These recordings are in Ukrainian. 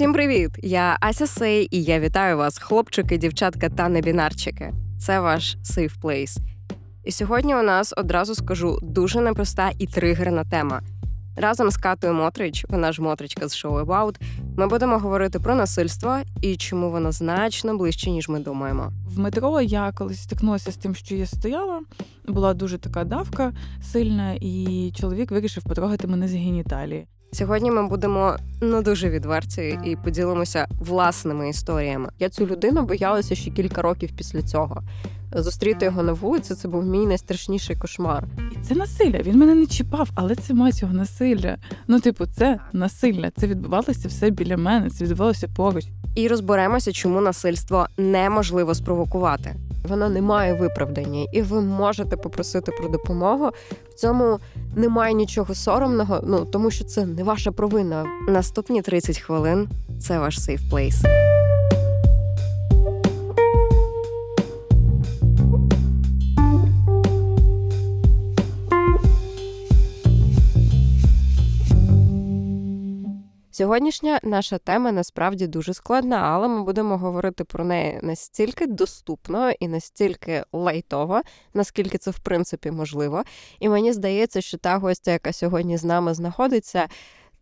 Усім привіт! Я Ася Сей, і я вітаю вас, хлопчики, дівчатка та небінарчики. Це ваш Safe Place. І сьогодні у нас одразу скажу дуже непроста і тригерна тема. Разом з Катою Мотрич, вона ж Мотричка з шоу About, ми будемо говорити про насильство і чому воно значно ближче, ніж ми думаємо. В метро я колись стикнулася з тим, що я стояла. Була дуже така давка сильна, і чоловік вирішив потрогати мене з геніталії. Сьогодні ми будемо не дуже відверті і поділимося власними історіями. Я цю людину боялася ще кілька років після цього. Зустріти його на вулиці це був мій найстрашніший кошмар. І це насилля. Він мене не чіпав, але це мать його насилля. Ну, типу, це насилля. Це відбувалося все біля мене, це відбувалося поруч. І розберемося, чому насильство неможливо спровокувати. Воно не має виправдання, і ви можете попросити про допомогу. В цьому немає нічого соромного, ну тому що це не ваша провина. Наступні 30 хвилин це ваш safe place. Сьогоднішня наша тема насправді дуже складна, але ми будемо говорити про неї настільки доступно і настільки лайтово, наскільки це в принципі можливо. І мені здається, що та гостя, яка сьогодні з нами знаходиться,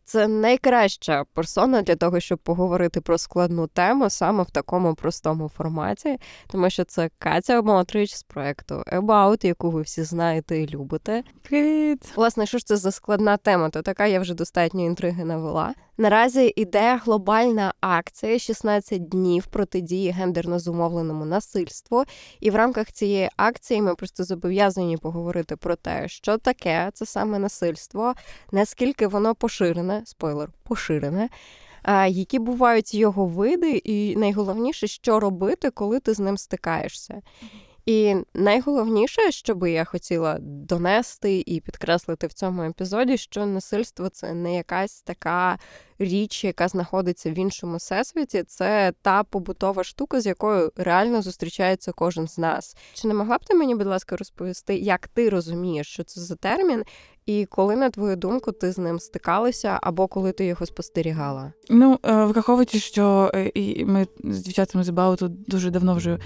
це найкраща персона для того, щоб поговорити про складну тему саме в такому простому форматі, тому що це Катя Мотрич з проекту About, яку ви всі знаєте і любите. Привіт! Власне, що ж це за складна тема? То така я вже достатньо інтриги навела. Наразі іде глобальна акція «16 днів протидії гендерно зумовленому насильству. І в рамках цієї акції ми просто зобов'язані поговорити про те, що таке це саме насильство, наскільки воно поширене, спойлер, поширене. Які бувають його види, і найголовніше, що робити, коли ти з ним стикаєшся. І найголовніше, що би я хотіла донести і підкреслити в цьому епізоді, що насильство це не якась така річ, яка знаходиться в іншому всесвіті, це та побутова штука, з якою реально зустрічається кожен з нас. Чи не могла б ти мені, будь ласка, розповісти, як ти розумієш, що це за термін, і коли, на твою думку, ти з ним стикалася, або коли ти його спостерігала? Ну, е, враховуючи, що е, ми з дівчатами з Бауту дуже давно вже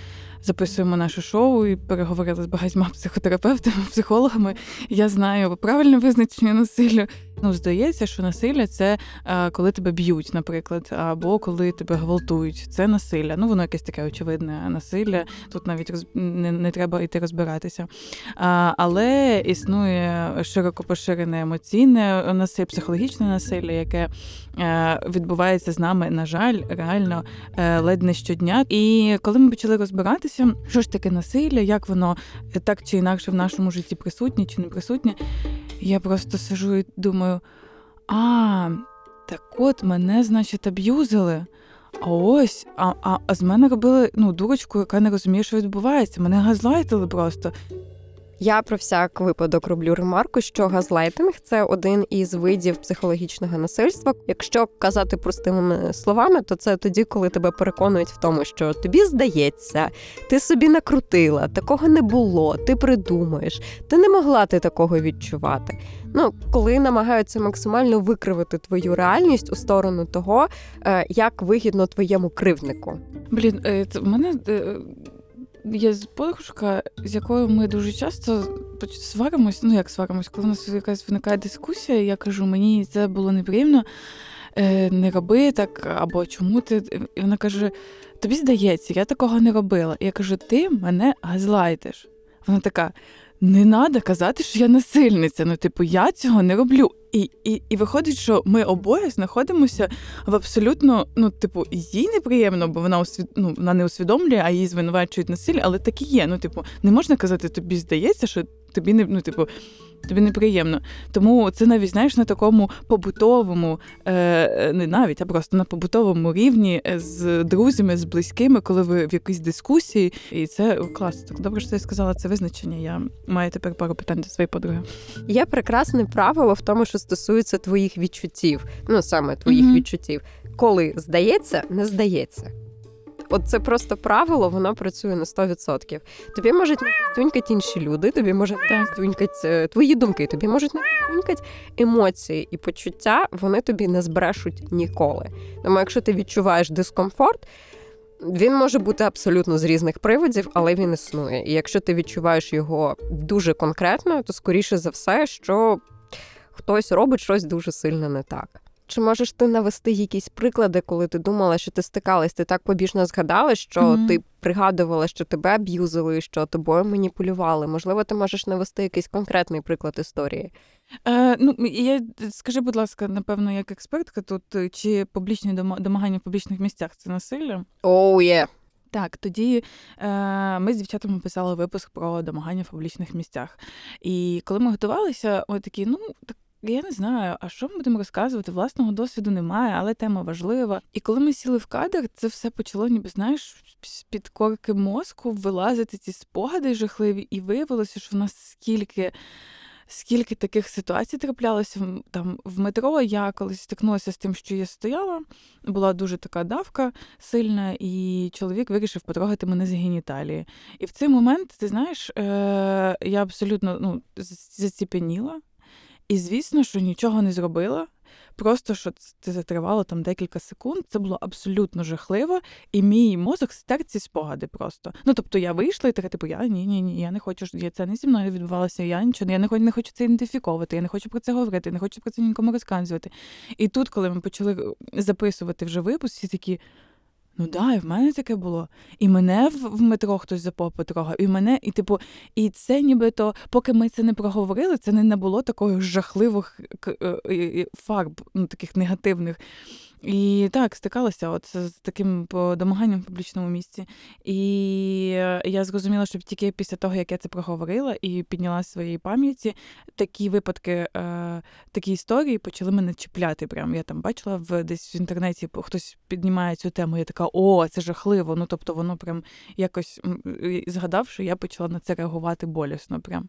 записуємо наше шоу і переговорили з багатьма психотерапевтами, психологами. Я знаю правильне визначення насилля. Ну, здається, що насилля це е, коли тебе б'ють, наприклад, або коли тебе гвалтують. Це насилля. Ну, воно якесь таке очевидне насилля. Тут навіть роз... не, не треба йти розбиратися. Але існує широко поширене емоційне насилля, психологічне насилля, яке е, відбувається з нами, на жаль, реально е, ледь не щодня. І коли ми почали розбиратися, що ж таке насилля, як воно так чи інакше в нашому житті присутнє чи не присутнє, я просто сижу і думаю: а, так от мене, значить, аб'юзили. А ось, а а, а з мене робили ну, дурочку, яка не розуміє, що відбувається. Мене газлайтили просто. Я про всяк випадок роблю ремарку, що газлайтинг це один із видів психологічного насильства. Якщо казати простими словами, то це тоді, коли тебе переконують в тому, що тобі здається, ти собі накрутила, такого не було, ти придумаєш, ти не могла ти такого відчувати. Ну, коли намагаються максимально викривити твою реальність у сторону того, е, як вигідно твоєму кривнику. Блін, е, в мене е, є подружка, з якою ми дуже часто сваримось. Ну як сваримось, коли в нас якась виникає дискусія, я кажу, мені це було неприємно. Е, не роби так, або чому ти. І вона каже: Тобі здається, я такого не робила. І я кажу, ти мене газлайтиш. Вона така: не треба казати, що я насильниця. Ну, типу, я цього не роблю. І і, і виходить, що ми обоє знаходимося в абсолютно, ну, типу, їй неприємно, бо вона усвід... ну, вона не усвідомлює, а її звинувачують насилля, але так і є. Ну, типу, не можна казати, тобі здається, що тобі не ну, типу, тобі неприємно. Тому це навіть знаєш на такому побутовому, е, не навіть, а просто на побутовому рівні е, з друзями, з близькими, коли ви в якійсь дискусії, і це клас. Так добре, що ти сказала це визначення. Я маю тепер пару питань до своєї подруги. Є прекрасне правило в тому, що стосується твоїх відчуттів, ну саме твоїх mm-hmm. відчуттів. Коли здається, не здається. От це просто правило, воно працює на 100%. Тобі можуть тюнькати інші люди, тобі можуть тюнькати твої думки, тобі можуть тюнькати емоції і почуття, вони тобі не збрешуть ніколи. Тому, якщо ти відчуваєш дискомфорт. Він може бути абсолютно з різних приводів, але він існує. І якщо ти відчуваєш його дуже конкретно, то скоріше за все, що хтось робить щось дуже сильно не так. Чи можеш ти навести якісь приклади, коли ти думала, що ти стикалась? Ти так побіжно згадала, що mm-hmm. ти пригадувала, що тебе аб'юзили, що тобою маніпулювали? Можливо, ти можеш навести якийсь конкретний приклад історії? Е, Ну я скажи, будь ласка, напевно, як експертка, тут чи публічні домагання в публічних місцях це насилля? Оу, oh, є. Yeah. Так, тоді е, ми з дівчатами писали випуск про домагання в публічних місцях. І коли ми готувалися, ми такі, ну так я не знаю, а що ми будемо розказувати? Власного досвіду немає, але тема важлива. І коли ми сіли в кадр, це все почало, ніби знаєш, з під корки мозку вилазити ці спогади жахливі, і виявилося, що в нас скільки. Скільки таких ситуацій траплялося там в метро, я колись стикнулася з тим, що я стояла, була дуже така давка сильна, і чоловік вирішив потрогати мене з геніталії. І в цей момент, ти знаєш, е- я абсолютно ну, заціпеніла. І звісно, що нічого не зробила. Просто що це затривало там декілька секунд. Це було абсолютно жахливо, і мій мозок стер ці спогади просто. Ну тобто я вийшла і така, типу, я ні, ні, ні, я не хочу я це не зі мною відбувалося. Я нічого я не хочу, не хочу це ідентифіковувати, я не хочу про це говорити, я не хочу про це нікому розказувати. І тут, коли ми почали записувати вже випуск, всі такі. Ну да, і в мене таке було. І мене в, метро хтось за попу трогав, і мене, і типу, і це нібито, поки ми це не проговорили, це не було таких жахливих е, фарб, ну таких негативних. І так, стикалася от з таким домаганням в публічному місці. І я зрозуміла, що тільки після того, як я це проговорила і підняла своєї пам'яті, такі випадки, е, такі історії почали мене чіпляти. Прям я там бачила в десь в інтернеті, хтось піднімає цю тему. Я така, о, це жахливо. Ну тобто, воно прям якось згадавши, я почала на це реагувати болісно. Прям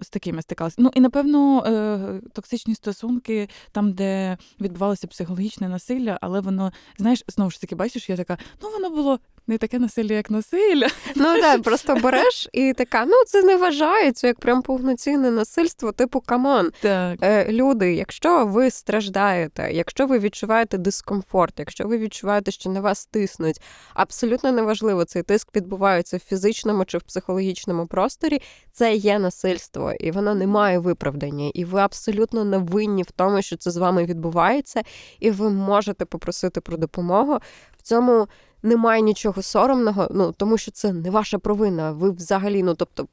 з такими стикалася. Ну і напевно е, токсичні стосунки, там, де відбувалося психологічне насилля, але воно, знаєш, знову ж таки, бачиш, я така, ну воно було не таке насилля, як насилля. Ну так, просто береш і така, ну це не вважається як прям повноцінне насильство, типу come on. Так. Е, Люди, якщо ви страждаєте, якщо ви відчуваєте дискомфорт, якщо ви відчуваєте, що на вас тиснуть, абсолютно неважливо, цей тиск відбувається в фізичному чи в психологічному просторі, це є насильство, і воно не має виправдання. І ви абсолютно не винні в тому, що це з вами відбувається, і ви можете попросити про допомогу. В цьому немає нічого соромного, ну тому що це не ваша провина. Ви взагалі, ну тобто.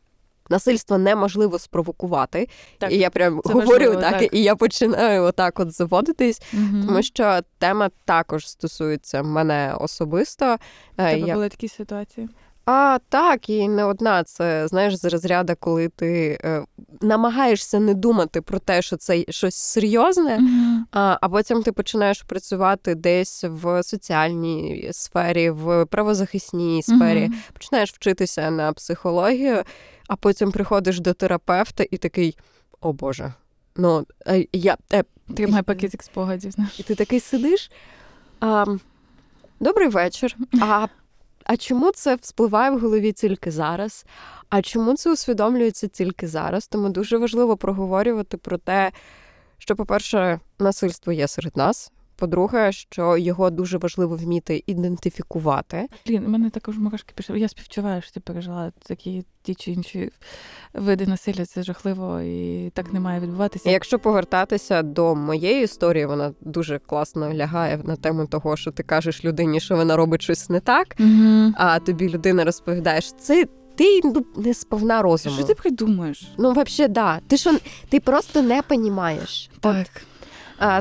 Насильство неможливо спровокувати, так, і я прям говорю важливо, так, так, і я починаю отак от заводитись, угу. тому що тема також стосується мене особисто. Тебе я... були такі ситуації? А так, і не одна. Це знаєш з розряду, коли ти е, намагаєшся не думати про те, що це щось серйозне, mm-hmm. а а потім ти починаєш працювати десь в соціальній сфері, в правозахисній сфері, mm-hmm. починаєш вчитися на психологію, а потім приходиш до терапевта і такий: о Боже, ну я е, тримай пакетик спогадів. І ти такий сидиш. А, Добрий вечір. А а чому це вспливає в голові тільки зараз? А чому це усвідомлюється тільки зараз? Тому дуже важливо проговорювати про те, що, по-перше, насильство є серед нас. По-друге, що його дуже важливо вміти ідентифікувати. Блін, у мене також мурашки пішли. Я співчуваю, що ти пережила такі ті чи інші види насилля. Це жахливо і так не має відбуватися. Якщо повертатися до моєї історії, вона дуже класно лягає на тему того, що ти кажеш людині, що вона робить щось не так, угу. а тобі людина розповідає, що це. Ти ну, не сповна розуму. Що ти придумаєш? Ну, взагалі, да. Ти що ти просто не понімаєш. Так. От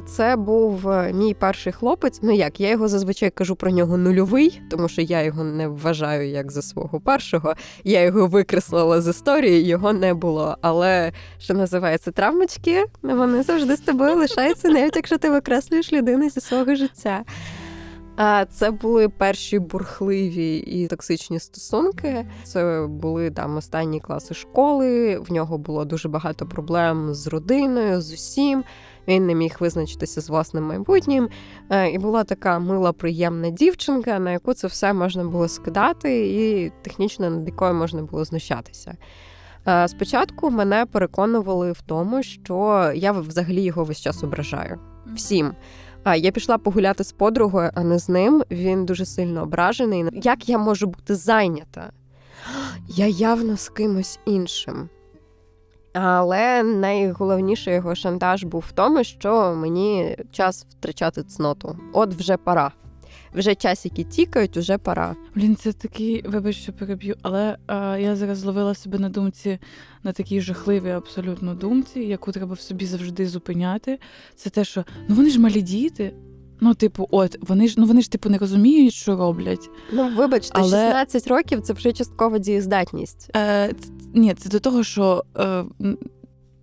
це був е, мій перший хлопець. Ну як я його зазвичай кажу про нього нульовий, тому що я його не вважаю як за свого першого. Я його викреслила з історії, його не було. Але що називається травмочки, вони завжди з тобою лишаються, навіть якщо ти викреслюєш людину зі свого життя. А це були перші бурхливі і токсичні стосунки. Це були там останні класи школи. В нього було дуже багато проблем з родиною, з усім. Він не міг визначитися з власним майбутнім. Е, І була така мила, приємна дівчинка, на яку це все можна було скидати, і технічно над якою можна було знущатися. Е, Спочатку мене переконували в тому, що я взагалі його весь час ображаю всім. А я пішла погуляти з подругою, а не з ним. Він дуже сильно ображений. Як я можу бути зайнята? Я явно з кимось іншим. Але найголовніший його шантаж був в тому, що мені час втрачати цноту. От вже пора. Вже часики тікають, уже пора. Блін, це такий, вибач, що переб'ю, але а, я зараз зловила себе на думці на такій жахливій абсолютно думці, яку треба в собі завжди зупиняти. Це те, що ну вони ж малі діти. Ну, типу, от вони ж ну вони ж типу не розуміють, що роблять. Ну, вибачте, Але- 16 років це вже часткова дієздатність. Е, ні, це до того, що е,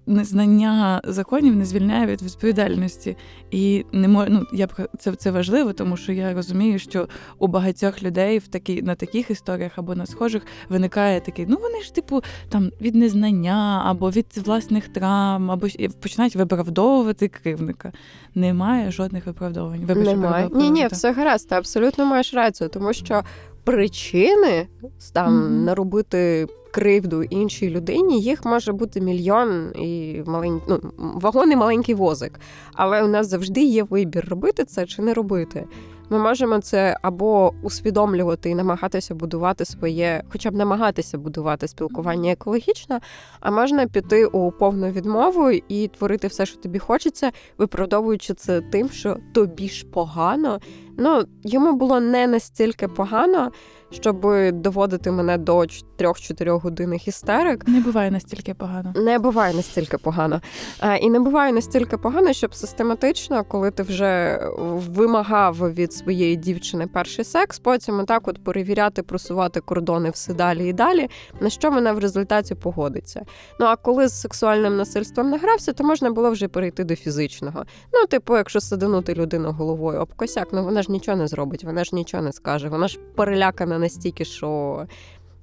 незнання законів не звільняє від відповідальності. І не мо, ну, я б це, це важливо, тому що я розумію, що у багатьох людей в такі, на таких історіях або на схожих виникає такий, ну вони ж, типу, там від незнання або від власних травм, або і починають виправдовувати кривника. Немає жодних виправдовувань. Вибач, Немає. Ні, ні, все гаразд, ти абсолютно маєш рацію, тому що причини там Мгм. наробити кривду іншій людині, їх може бути мільйон і малень... ну, вагон і маленький возик. Але у нас завжди є вибір, робити це чи не робити. Ми можемо це або усвідомлювати і намагатися будувати своє, хоча б намагатися будувати спілкування екологічно, а можна піти у повну відмову і творити все, що тобі хочеться, виправдовуючи це тим, що тобі ж погано. Ну, йому було не настільки погано, щоб доводити мене до 3-4 годинних істерик. Не буває настільки погано. Не буває настільки погано. А, І не буває настільки погано, щоб систематично, коли ти вже вимагав від своєї дівчини перший секс, потім отак от перевіряти, просувати кордони все далі і далі, на що вона в результаті погодиться. Ну а коли з сексуальним насильством награвся, то можна було вже перейти до фізичного. Ну, типу, якщо саданути людину головою об косяк, ну вона ж нічого не зробить, вона ж нічого не скаже. Вона ж перелякана настільки, що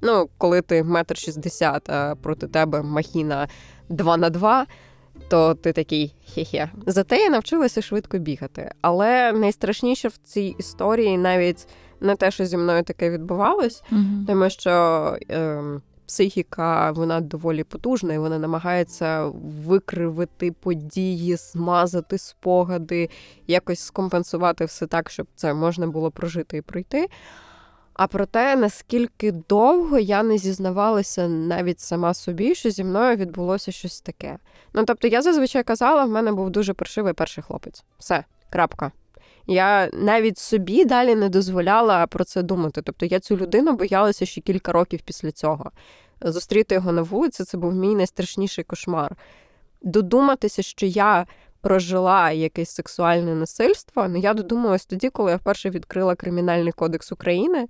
ну, коли ти метр шістдесят, а проти тебе махіна 2 на 2, то ти такий хе-хе. Зате я навчилася швидко бігати. Але найстрашніше в цій історії навіть не те, що зі мною таке відбувалось, Угу. тому що е, психіка вона доволі потужна, і вона намагається викривити події, змазати спогади, якось скомпенсувати все так, щоб це можна було прожити і пройти. А про те, наскільки довго я не зізнавалася навіть сама собі, що зі мною відбулося щось таке. Ну тобто, я зазвичай казала, в мене був дуже паршивий перший хлопець. Все, крапка. Я навіть собі далі не дозволяла про це думати. Тобто я цю людину боялася ще кілька років після цього. Зустріти його на вулиці це був мій найстрашніший кошмар. Додуматися, що я прожила якесь сексуальне насильство, ну я додумалась тоді, коли я вперше відкрила Кримінальний кодекс України,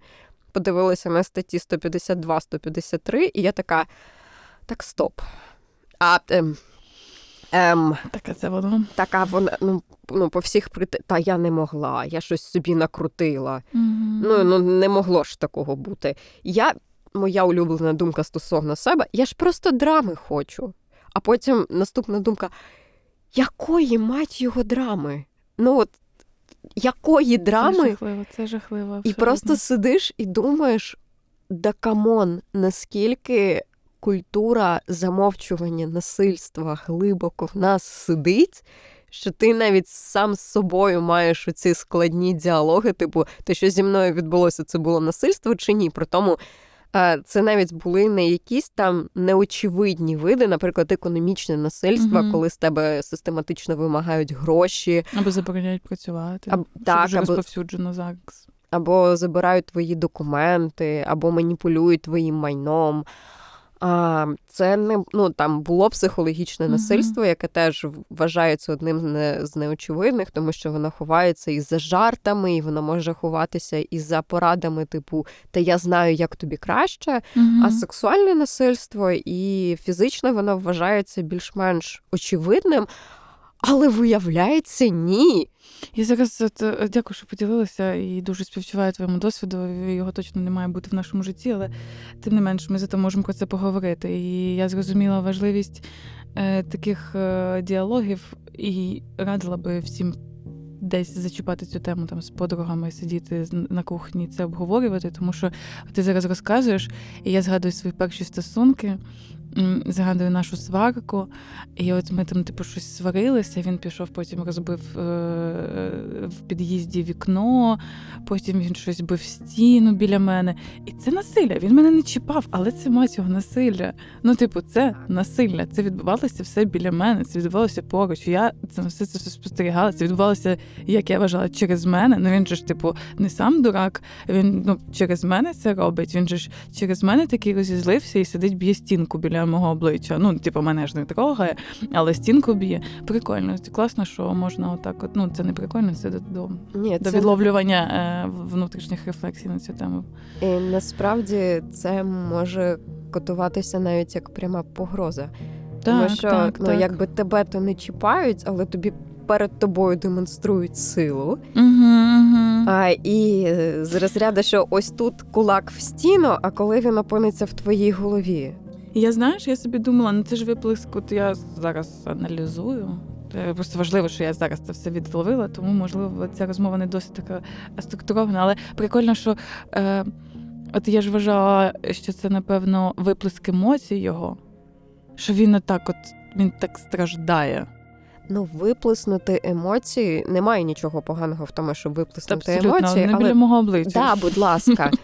подивилася на статті 152-153, і я така: так, стоп. А ем, ем, Так, це воно. така вона ну, ну по всіх прит... Та я не могла, я щось собі накрутила. Ну, ну не могло ж такого бути. Я, моя улюблена думка стосовно себе, я ж просто драми хочу. А потім наступна думка: якої мать його драми? Ну от якої Це драми? жахливо, це жахливо. І просто сидиш і думаєш: да come on, наскільки культура замовчування насильства глибоко в нас сидить, що ти навіть сам з собою маєш оці складні діалоги, типу, те, що зі мною відбулося, це було насильство чи ні. При тому це навіть були не якісь там неочевидні види, наприклад, економічне насильство, угу. коли з тебе систематично вимагають гроші, Або забороняють працювати. а так, вже або розповсюджено ЗАГС. або забирають твої документи, або маніпулюють твоїм майном. А, це не ну там було психологічне насильство, яке теж вважається одним з не- з неочевидних, тому що воно ховається і за жартами, і воно може ховатися і за порадами, типу, та я знаю, як тобі краще. А сексуальне насильство і фізичне воно вважається більш-менш очевидним. Але виявляється, ні. Я зараз е, дякую, що поділилася, і дуже співчуваю твоєму досвіду. Його точно не має бути в нашому житті, але тим не менш, ми зато можемо про це поговорити. І я зрозуміла важливість е, таких е, діалогів і радила би всім десь зачіпати цю тему там з подругами, сидіти на кухні, це обговорювати, тому що ти зараз розказуєш, і я згадую свої перші стосунки. Згадую нашу сварку, і от ми там, типу, щось сварилися. Він пішов, потім розбив е- в під'їзді вікно, потім він щось бив стіну біля мене. І це насилля. Він мене не чіпав, але це мать його насилля. Ну, типу, це насилля. Це відбувалося все біля мене, це відбувалося поруч. Я це все це все спостерігала. Це відбувалося, як я вважала, через мене. Ну він же ж, типу, не сам дурак. Він ну через мене це робить. Він же ж через мене такий розізлився і сидить б'є стінку біля мого обличчя. Ну, типу, мене ж не трогає, але стінку б'є. Прикольно, класно, що можна отак. От ну це не прикольно, це до, до, Ні, до це відловлювання е, внутрішніх рефлексій на цю тему. і насправді це може котуватися навіть як пряма погроза. Тому що так, ну, так. якби тебе то не чіпають, але тобі перед тобою демонструють силу. Угу, угу. А і з розряду, що ось тут кулак в стіну, а коли він опиниться в твоїй голові. І я знаєш, я собі думала, ну це ж виплеск, от я зараз аналізую. Е, Просто важливо, що я зараз це все відловила, тому можливо ця розмова не досить така структурована. Але прикольно, що е, от я ж вважала, що це напевно виплеск емоцій його, що він не так, от він так страждає. Ну, виплеснути емоції немає нічого поганого в тому, щоб виплеснути Абсолютно, емоції. не але... біля мого обличчя. Да, будь ласка.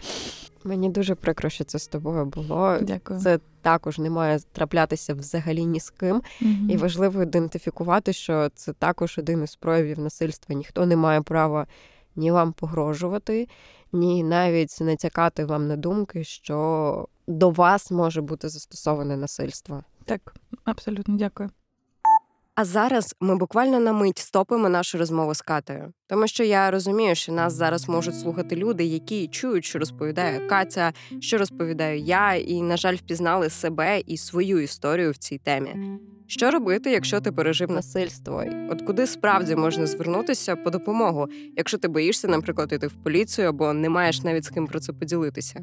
Мені дуже прикро, що це з тобою було. Дякую. Це також не має траплятися взагалі ні з ким. Мгм. І важливо ідентифікувати, що це також один із проявів насильства. Ніхто не має права ні вам погрожувати, ні навіть натякати вам на думки, що до вас може бути застосоване насильство. Так, абсолютно дякую. А зараз ми буквально на мить стопимо нашу розмову з Катею, тому що я розумію, що нас зараз можуть слухати люди, які чують, що розповідає Катя, що розповідаю я, і, на жаль, впізнали себе і свою історію в цій темі. Що робити, якщо ти пережив насильство? От куди справді можна звернутися по допомогу, якщо ти боїшся, наприклад, іти в поліцію або не маєш навіть з ким про це поділитися?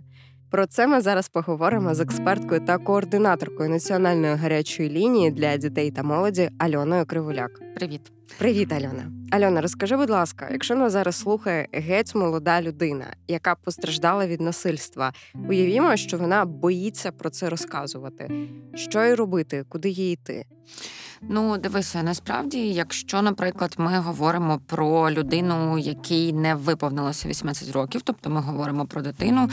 Про це ми зараз поговоримо з експерткою та координаторкою національної гарячої лінії для дітей та молоді Альоною Кривуляк. Привіт. Привіт, Альона. Альона, розкажи, будь ласка, якщо нас зараз слухає геть молода людина, яка постраждала від насильства, уявімо, що вона боїться про це розказувати. Що їй робити, куди їй йти? Ну, дивися, насправді, якщо, наприклад, ми говоримо про людину, якій не виповнилося 18 років, тобто ми говоримо про дитину,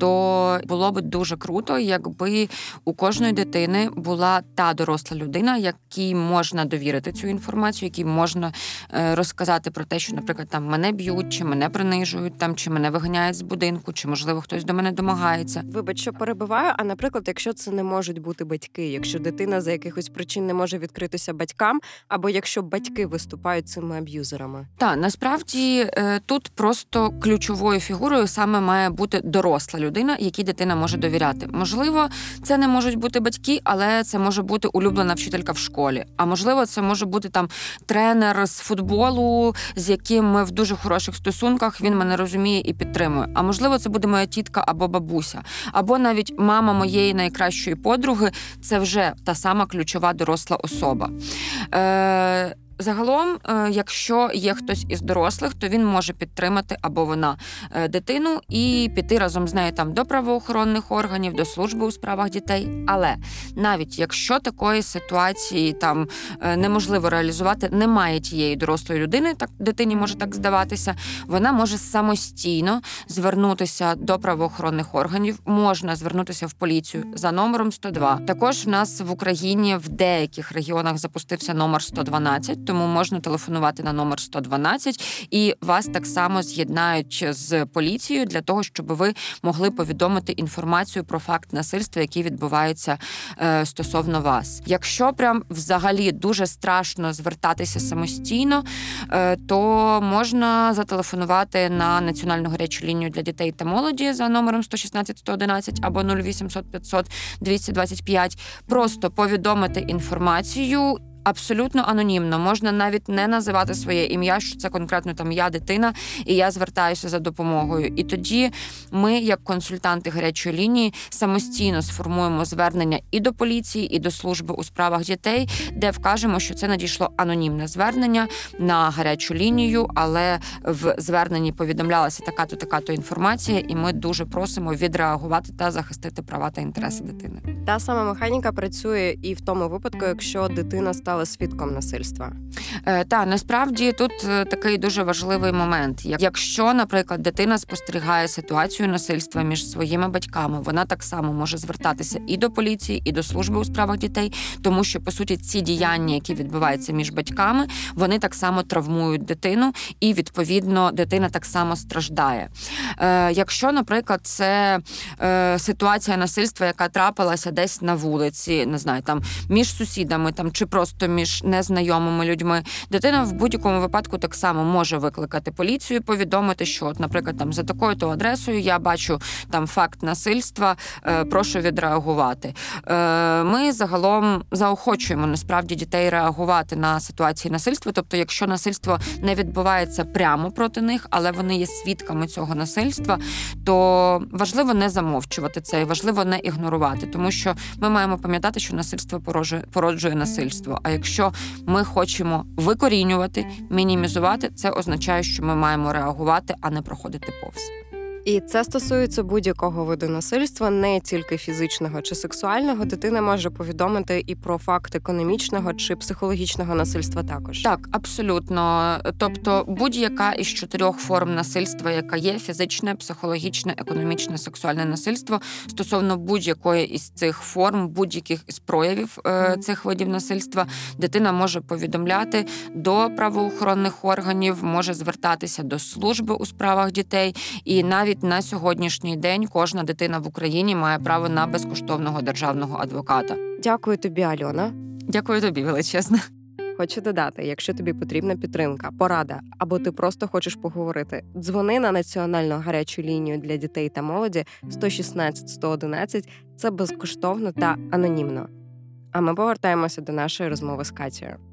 то було б дуже круто, якби у кожної дитини була та доросла людина, якій можна довірити цю інформацію, якій можна е, розказати про те, що, наприклад, там мене б'ють, чи мене принижують, там чи мене виганяють з будинку, чи можливо хтось до мене домагається. Вибач, що перебиваю. А наприклад, якщо це не можуть бути батьки, якщо дитина за якихось причин не може відкритися батькам, або якщо батьки виступають цими аб'юзерами. Так, насправді е, тут просто ключовою фігурою саме має бути доросла людина, якій дитина може довіряти. Можливо, це не можуть бути батьки, але це може бути улюблена вчителька в школі. А можливо, це може бути там тренер з футболу, з яким ми в дуже хороших стосунках. Він мене розуміє і підтримує. А можливо, це буде моя тітка або бабуся, або навіть мама моєї найкращої подруги. Це вже та сама ключова доросла особа. Е, Загалом, е, якщо є хтось із дорослих, то він може підтримати або вона е, дитину і піти разом з нею там до правоохоронних органів, до служби у справах дітей. Але навіть якщо такої ситуації там е, неможливо реалізувати, немає тієї дорослої людини, так дитині може так здаватися, вона може самостійно звернутися до правоохоронних органів, можна звернутися в поліцію за номером 102. Також в нас в Україні в деяких регіонах запустився номер 112, тому можна телефонувати на номер 112, і вас так само з'єднають з поліцією для того, щоб ви могли повідомити інформацію про факт насильства, який відбувається е, стосовно вас. Якщо прям взагалі дуже страшно звертатися самостійно, е, то можна зателефонувати на національну гарячу лінію для дітей та молоді за номером 116 111 або 0800 500 225, просто повідомити інформацію. Абсолютно анонімно. Можна навіть не називати своє ім'я, що це конкретно там я дитина, і я звертаюся за допомогою. І тоді ми, як консультанти гарячої лінії, самостійно сформуємо звернення і до поліції, і до служби у справах дітей, де вкажемо, що це надійшло анонімне звернення на гарячу лінію, але в зверненні повідомлялася така то така то інформація, і ми дуже просимо відреагувати та захистити права та інтереси дитини. Та сама механіка працює і в тому випадку, якщо дитина стала свідком насильства. Е, Та насправді тут е, такий дуже важливий момент. Якщо, наприклад, дитина спостерігає ситуацію насильства між своїми батьками, вона так само може звертатися і до поліції, і до служби у справах дітей, тому що по суті ці діяння, які відбуваються між батьками, вони так само травмують дитину, і відповідно дитина так само страждає. Е, Якщо, наприклад, це е, ситуація насильства, яка трапилася десь на вулиці, не знаю, там між сусідами, там чи просто між незнайомими людьми, дитина в будь-якому випадку так само може викликати поліцію, повідомити, що, от, наприклад, там за такою то адресою я бачу там факт насильства, е, прошу відреагувати. Е, Ми загалом заохочуємо насправді дітей реагувати на ситуації насильства. Тобто, якщо насильство не відбувається прямо проти них, але вони є свідками цього насильства, то важливо не замовчувати це і важливо не ігнорувати, тому що ми маємо пам'ятати, що насильство породжує, породжує насильство. А якщо ми хочемо викорінювати, мінімізувати, це означає, що ми маємо реагувати, а не проходити повз. І це стосується будь-якого виду насильства, не тільки фізичного чи сексуального. Дитина може повідомити і про факт економічного чи психологічного насильства також. Так, абсолютно. Тобто, будь-яка із чотирьох форм насильства, яка є фізичне, психологічне, економічне, сексуальне насильство, стосовно будь-якої із цих форм, будь-яких із проявів е, цих видів насильства, дитина може повідомляти до правоохоронних органів, може звертатися до служби у справах дітей, і навіть на сьогоднішній день кожна дитина в Україні має право на безкоштовного державного адвоката. Дякую тобі, Альона. Дякую тобі величезно. Хочу додати, якщо тобі потрібна підтримка, порада або ти просто хочеш поговорити, дзвони на національну гарячу лінію для дітей та молоді 116 111 – Це безкоштовно та анонімно. А ми повертаємося до нашої розмови з Катією.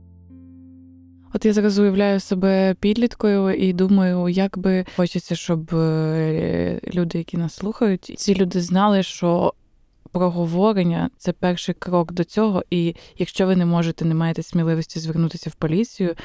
От я зараз уявляю себе підліткою і думаю, як би хочеться, щоб е, люди, які нас слухають, ці люди знали, що проговорення це перший крок до цього. І якщо ви не можете, не маєте сміливості звернутися в поліцію,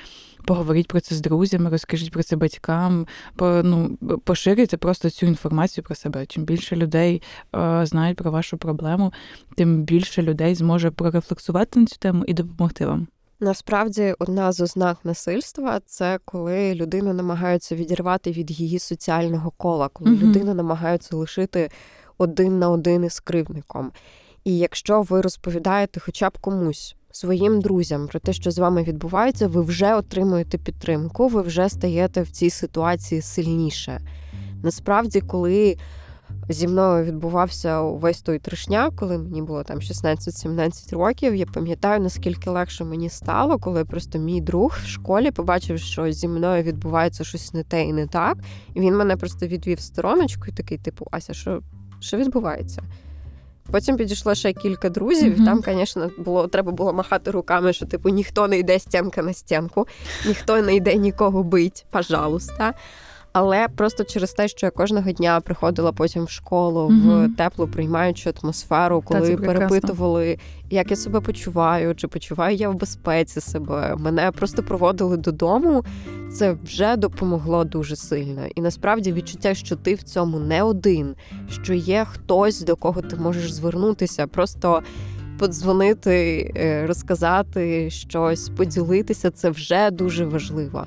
поговоріть про це з друзями, розкажіть про це батькам, по, ну, поширюйте просто цю інформацію про себе. Чим більше людей е, знають про вашу проблему, тим більше людей зможе прорефлексувати на цю тему і допомогти вам. Насправді, одна з ознак насильства це коли людину намагаються відірвати від її соціального кола, коли Мгм. людину намагаються лишити один на один із кривдником. І якщо ви розповідаєте хоча б комусь. Своїм друзям про те, що з вами відбувається, ви вже отримуєте підтримку, ви вже стаєте в цій ситуації сильніше. Насправді, коли зі мною відбувався увесь той трешняк, коли мені було там 16-17 років. Я пам'ятаю, наскільки легше мені стало, коли просто мій друг в школі побачив, що зі мною відбувається щось не те і не так. І він мене просто відвів стороночку і такий, типу, Ася, що, що відбувається? Потім підійшло ще кілька друзів, і там, звісно, було треба було махати руками, що типу ніхто не йде стінка на стінку, ніхто не йде нікого бить, пожалуйста. Але просто через те, що я кожного дня приходила потім в школу в теплу приймаючу атмосферу, Та, коли прекрасно. перепитували, як я себе почуваю, чи почуваю я в безпеці себе. Мене просто проводили додому. Це вже допомогло дуже сильно. І насправді відчуття, що ти в цьому не один, що є хтось, до кого ти можеш звернутися, просто подзвонити, е, розказати щось, поділитися це вже дуже важливо.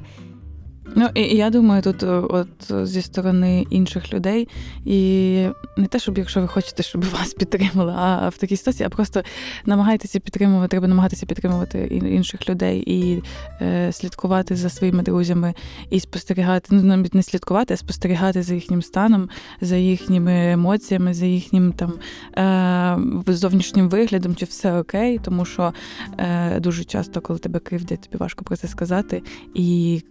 Ну і я думаю, тут е, от зі сторони інших людей, і не те, щоб якщо ви хочете, щоб вас підтримали, а в такій ситуації, а просто намагайтеся підтримувати, треба намагатися підтримувати інших людей і е, слідкувати за своїми друзями, і спостерігати, ну навіть не слідкувати, а спостерігати за їхнім станом, за їхніми емоціями, за їхнім там е, зовнішнім виглядом, чи все окей, тому що е, дуже часто, коли тебе кривдять, тобі важко про це сказати. І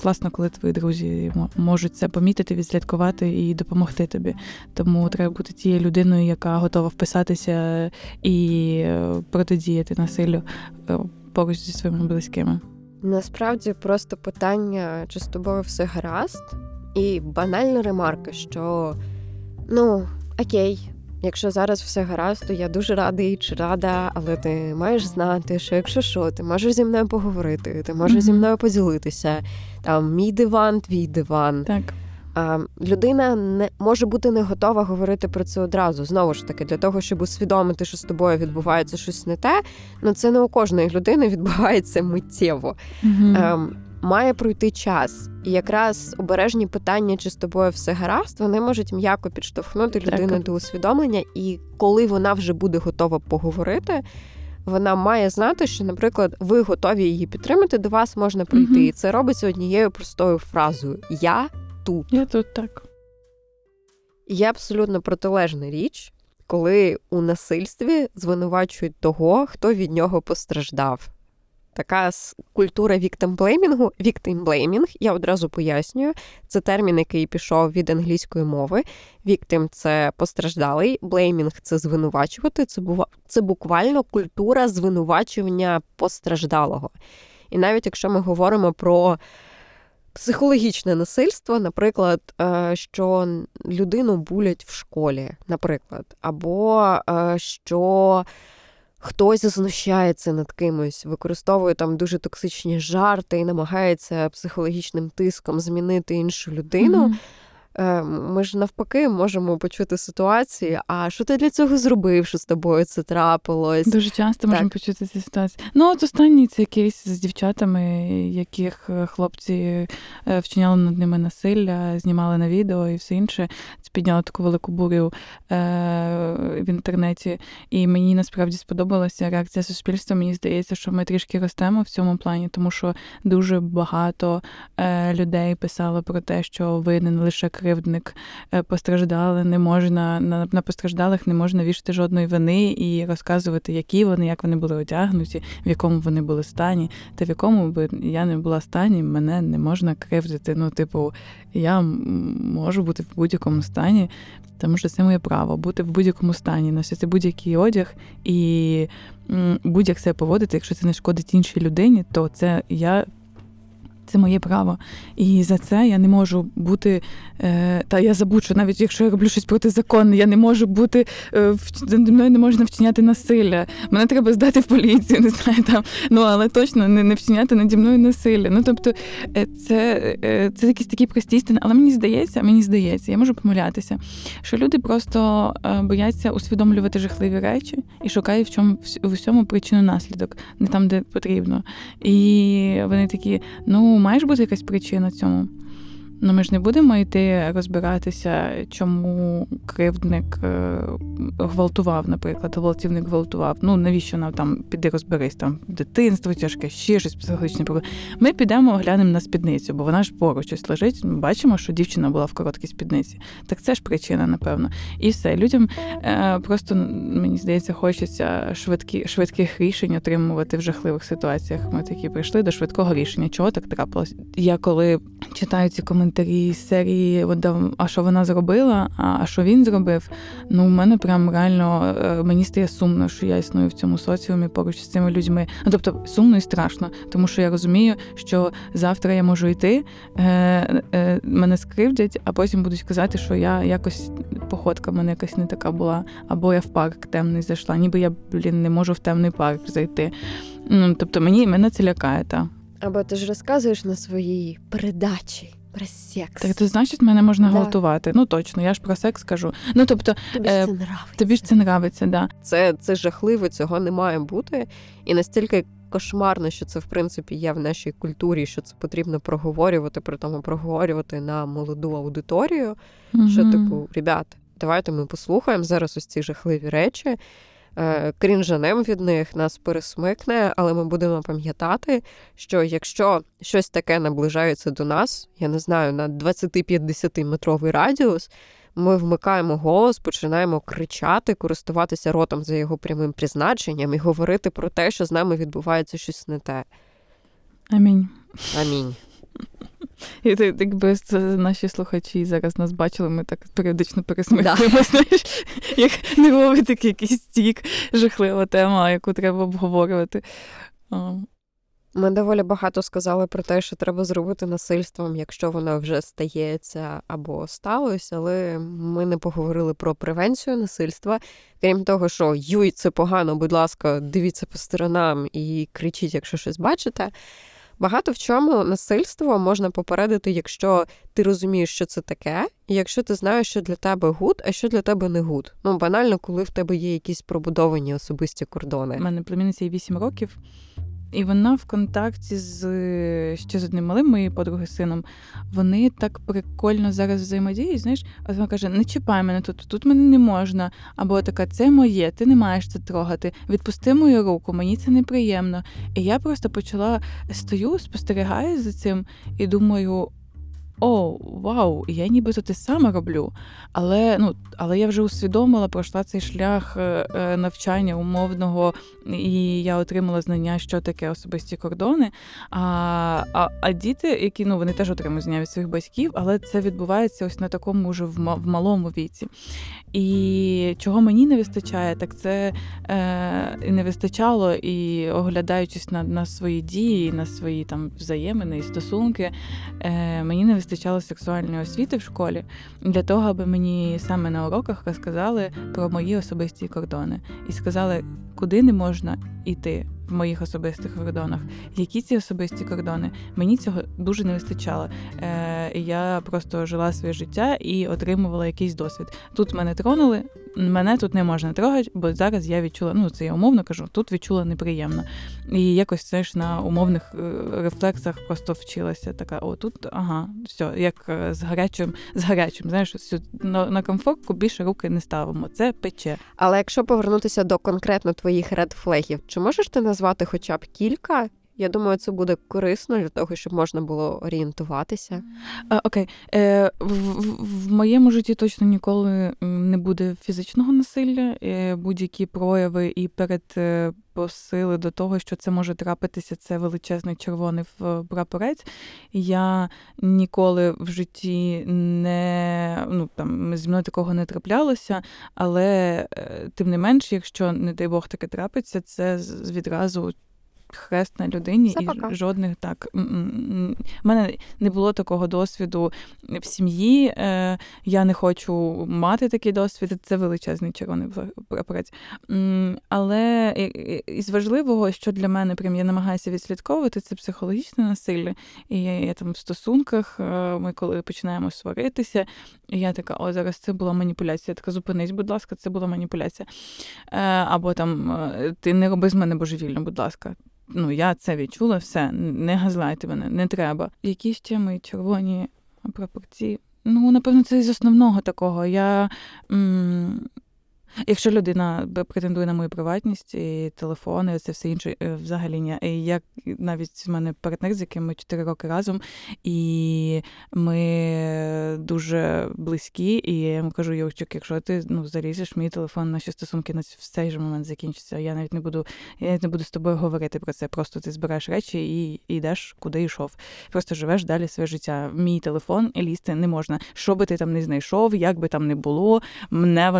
класно, коли твої друзі мо- можуть це помітити, відслідкувати і допомогти тобі. Тому треба бути тією людиною, яка готова вписатися і е, протидіяти насиллю. Е, поруч зі своїми близькими. Насправді просто питання, чи з тобою все гаразд, і банальна ремарка, що ну окей, якщо зараз все гаразд, то я дуже радий чи рада, але ти маєш знати, що якщо що, ти можеш зі мною поговорити, ти можеш зі мною поділитися. Там мій диван, твій диван. Так. А, людина не може бути не готова говорити про це одразу. Знову ж таки, для того, щоб усвідомити, що з тобою відбувається щось не те, ну це не у кожної людини відбувається миттєво. Угу. Ем, має пройти час. І якраз обережні питання, чи з тобою все гаразд, вони можуть м'яко підштовхнути Так. людину до усвідомлення, і коли вона вже буде готова поговорити. Вона має знати, що, наприклад, ви готові її підтримати, до вас можна прийти. Мгм. І це робиться однією простою фразою: Я тут. Я тут так. Є абсолютно протилежна річ, коли у насильстві звинувачують того, хто від нього постраждав. Така культура віктимблеймінгу, віктимблеймінг, я одразу пояснюю, це термін, який пішов від англійської мови. Віктим це постраждалий, блеймінг це звинувачувати. Це бува це буквально культура звинувачування постраждалого. І навіть якщо ми говоримо про психологічне насильство, наприклад, е, що людину булять в школі, наприклад, або е, що хтось знущається над кимось, використовує там дуже токсичні жарти і намагається психологічним тиском змінити іншу людину. Мгм. Е, Ми ж навпаки можемо почути ситуації. А що ти для цього зробив? Що з тобою це трапилось? Дуже часто можемо почути ці ситуації. Ну, от останній це кейс з дівчатами, яких е, хлопці е, вчиняли над ними насилля, знімали на відео і все інше. Це підняло таку велику бурю в інтернеті. І мені насправді сподобалася реакція суспільства. Мені здається, що ми трішки ростемо в цьому плані, тому що дуже багато людей писали про те, що ви не лише кривдник, е, постраждали, не можна на, на постраждалих не можна вішати жодної вини і розказувати, які вони, як вони були одягнуті, в якому вони були стані, та в якому би я не була стані, мене не можна кривдити. Ну, типу, я можу бути в будь-якому стані, тому що це моє право бути в будь-якому стані, носити будь-який одяг і будь-як себе поводити, якщо це не шкодить іншій людині, то це я. Це моє право. І за це я не можу бути. Е, та я забуду, що навіть якщо я роблю щось протизаконне, я не можу бути е, мною не можна вчиняти насилля. Мене треба здати в поліцію, не знаю там. Ну але точно не, не вчиняти наді мною насилля. Ну тобто, е, це, е, це якісь такі прості істини. Але мені здається, мені здається, я можу помилятися, що люди просто е, бояться усвідомлювати жахливі речі і шукають в чому в усьому причину наслідок, не там, де потрібно. І вони такі: ну, має ж бути якась причина цьому. Ну, ми ж не будемо йти розбиратися, чому кривдник е, гвалтував, наприклад, гвалтівник гвалтував. Ну навіщо нам там піди розберись, там дитинство тяжке, ще щось психологічне проблеми. Ми підемо оглянемо на спідницю, бо вона ж поруч ось лежить. Ми бачимо, що дівчина була в короткій спідниці. Так це ж причина, напевно. І все. Людям е, просто мені здається, хочеться швидкі, швидких рішень отримувати в жахливих ситуаціях. Ми такі прийшли до швидкого рішення. Чого так трапилось? Я коли читаю ці коментарі з серії, а що вона зробила, а, а що він зробив. Ну, в мене прям реально е, мені стає сумно, що я існую в цьому соціумі поруч з цими людьми. Ну тобто сумно і страшно, тому що я розумію, що завтра я можу йти, е, е, мене скривдять, а потім будуть казати, що я якось походка в мене якась не така була, або я в парк темний зайшла, ніби я блін не можу в темний парк зайти. Ну тобто мені мене це лякає, та. Або ти ж розказуєш на своїй передачі про секс. Так то значить, мене можна Да. гвалтувати. Ну точно, я ж про секс кажу. Ну тобто, Тобі ж е, це нравиться. тобі ж це нравиться, да. Це, це жахливо, цього не має бути. І настільки кошмарно, що це в принципі є в нашій культурі, що це потрібно проговорювати, при тому проговорювати на молоду аудиторію. Що, типу, ребят, давайте ми послухаємо зараз ось ці жахливі речі. Е, Крінжанем від них нас пересмикне, але ми будемо пам'ятати, що якщо щось таке наближається до нас, я не знаю, на 20-50 метровий радіус, ми вмикаємо голос, починаємо кричати, користуватися ротом за його прямим призначенням і говорити про те, що з нами відбувається щось не те. Амінь. Амінь. І ти, якби наші слухачі зараз нас бачили, ми так періодично пересмикуємо, знаєш, як нервовий такий якийсь стік, жахлива тема, яку треба обговорювати. Ми доволі багато сказали про те, що треба зробити насильством, якщо воно вже стається або сталося, але ми не поговорили про превенцію насильства. Крім того, що юй, це погано, будь ласка, дивіться по сторонам і кричіть, якщо щось бачите. Багато в чому насильство можна попередити, якщо ти розумієш, що це таке, і якщо ти знаєш, що для тебе good, а що для тебе не good. Ну банально, коли в тебе є якісь побудовані особисті У кордони. мене племінниця їй 8 років, і вона в контакті з ще з одним малим моєю подруги сином. Вони так прикольно зараз взаємодіють. Знаєш, от вона каже: не чіпай мене тут, тут мене не можна. Або така, це моє, ти не маєш це трогати. Відпусти мою руку, мені це неприємно. І я просто почала стою, спостерігаю за цим і думаю. О, вау, я нібито те саме роблю. Але ну, але я вже усвідомила, пройшла цей шлях е, е, навчання умовного, і я отримала знання, що таке особисті кордони. А, а, а діти, які ну вони теж отримують знання від своїх батьків, але це відбувається ось на такому вже в, малому віці. І чого мені не вистачає, так це е, не вистачало, і оглядаючись на, на свої дії, на свої там взаємини і стосунки, е, мені не вистачало сексуальної освіти в школі для того, аби мені саме на уроках розказали про мої особисті кордони і сказали, куди не можна йти в моїх особистих кордонах, які ці особисті кордони. Мені цього дуже не вистачало. Е, я просто жила своє життя і отримувала якийсь досвід. Тут мене тронули, мене тут не можна трогати, бо зараз я відчула, ну це я умовно кажу, тут відчула неприємно. І якось це ж на умовних е, рефлексах просто вчилася. Така, о, тут ага, все, як е, з гарячим, з гарячим, знаєш, на комфортку більше руки не ставимо. Це пече. Але якщо повернутися до конкретно твоїх редфлегів, чи можеш ти назвати хоча б кілька? Я думаю, це буде корисно для того, щоб можна було орієнтуватися. Окей, е, в, в, в моєму житті точно ніколи не буде фізичного насилля, е, будь-які прояви і перед. е, Посили до того, що це може трапитися, це величезний червоний прапорець. Я ніколи в житті не ну там зі мною такого не траплялося, але е, тим не менш, якщо не дай Бог таке трапиться, це відразу хрест на людині Все і пока. жодних так. У мене не було такого досвіду в сім'ї. Е, я не хочу мати такий досвід. Це величезний червоний прапорець. Але із важливого, що для мене прям я намагаюся відслідковувати, це психологічне насилля. І я, я там в стосунках, е, ми коли починаємо сваритися, і я така, о, зараз це була маніпуляція. Я така, зупинись, будь ласка, це була маніпуляція. Е, Або там ти не роби з мене божевільно, будь ласка. Ну, я це відчула, все, не газлайте мене, не треба. Які ще мої червоні пропорції? Ну, напевно, це із основного такого. Я. М- Якщо людина претендує на мою приватність, і телефони, це все інше е, взагалі ні. І як навіть в мене партнер, з яким ми 4 роки разом, і ми дуже близькі, і я йому кажу, Йовчик, якщо ти ну, залізеш мій телефон, наші стосунки на в цей же момент закінчаться. Я навіть не буду, я навіть не буду з тобою говорити про це. Просто ти збираєш речі і, і йдеш, куди йшов. Просто живеш далі своє життя. Мій телефон лізти не можна. Що би ти там не знайшов, як би там не було, не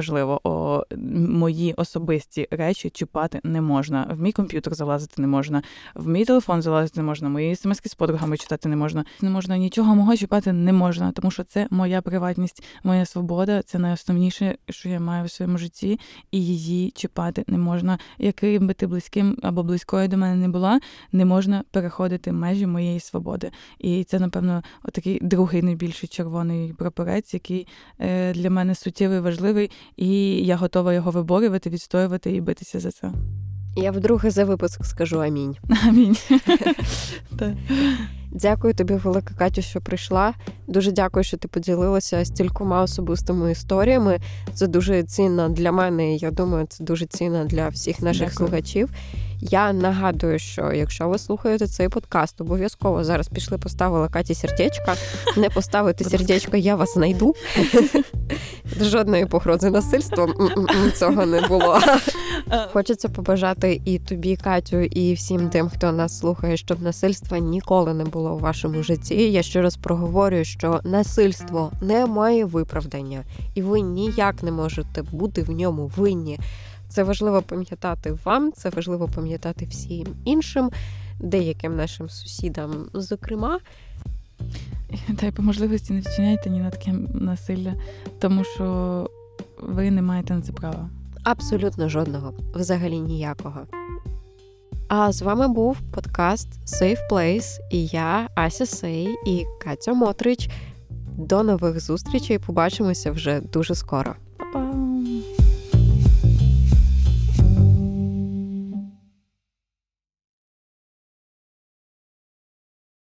Мої особисті речі чіпати не можна. В мій комп'ютер залазити не можна, в мій телефон залазити не можна, мої смски з подругами читати не можна. Не можна нічого мого чіпати не можна, тому що це моя приватність, моя свобода. Це найосновніше, що я маю в своєму житті, і її чіпати не можна. Яким би ти близьким або близькою до мене не була, не можна переходити межі моєї свободи. І це, напевно, отакий другий найбільший червоний прапорець, який е, для мене суттєвий, важливий, і я готова його виборювати, відстоювати і битися за це. Я вдруге за випуск скажу амінь. Амінь. Дякую тобі, велика Катю, що прийшла. Дуже дякую, що ти поділилася стількома особистими історіями. Це дуже цінно для мене. і Я думаю, це дуже цінно для всіх наших Дякую. слухачів. Я нагадую, що якщо ви слухаєте цей подкаст, обов'язково зараз пішли, поставили Каті сердечко. Не поставити сердечко, я вас знайду. Жодної погрози насильством цього не було. Хочеться побажати і тобі, Катю, і всім тим, хто нас слухає, щоб насильства ніколи не було у вашому житті. Я ще раз проговорюю, що насильство не має виправдання, і ви ніяк не можете бути в ньому винні. Це важливо пам'ятати вам, це важливо пам'ятати всім іншим, деяким нашим сусідам, зокрема. Та й по можливості не вчиняйте ні на таке насилля, тому що ви не маєте на це права. Абсолютно жодного, взагалі ніякого. А з вами був подкаст Safe Place і я, Ася Сей і Катя Мотрич. До нових зустрічей. Побачимося вже дуже скоро. Па-па!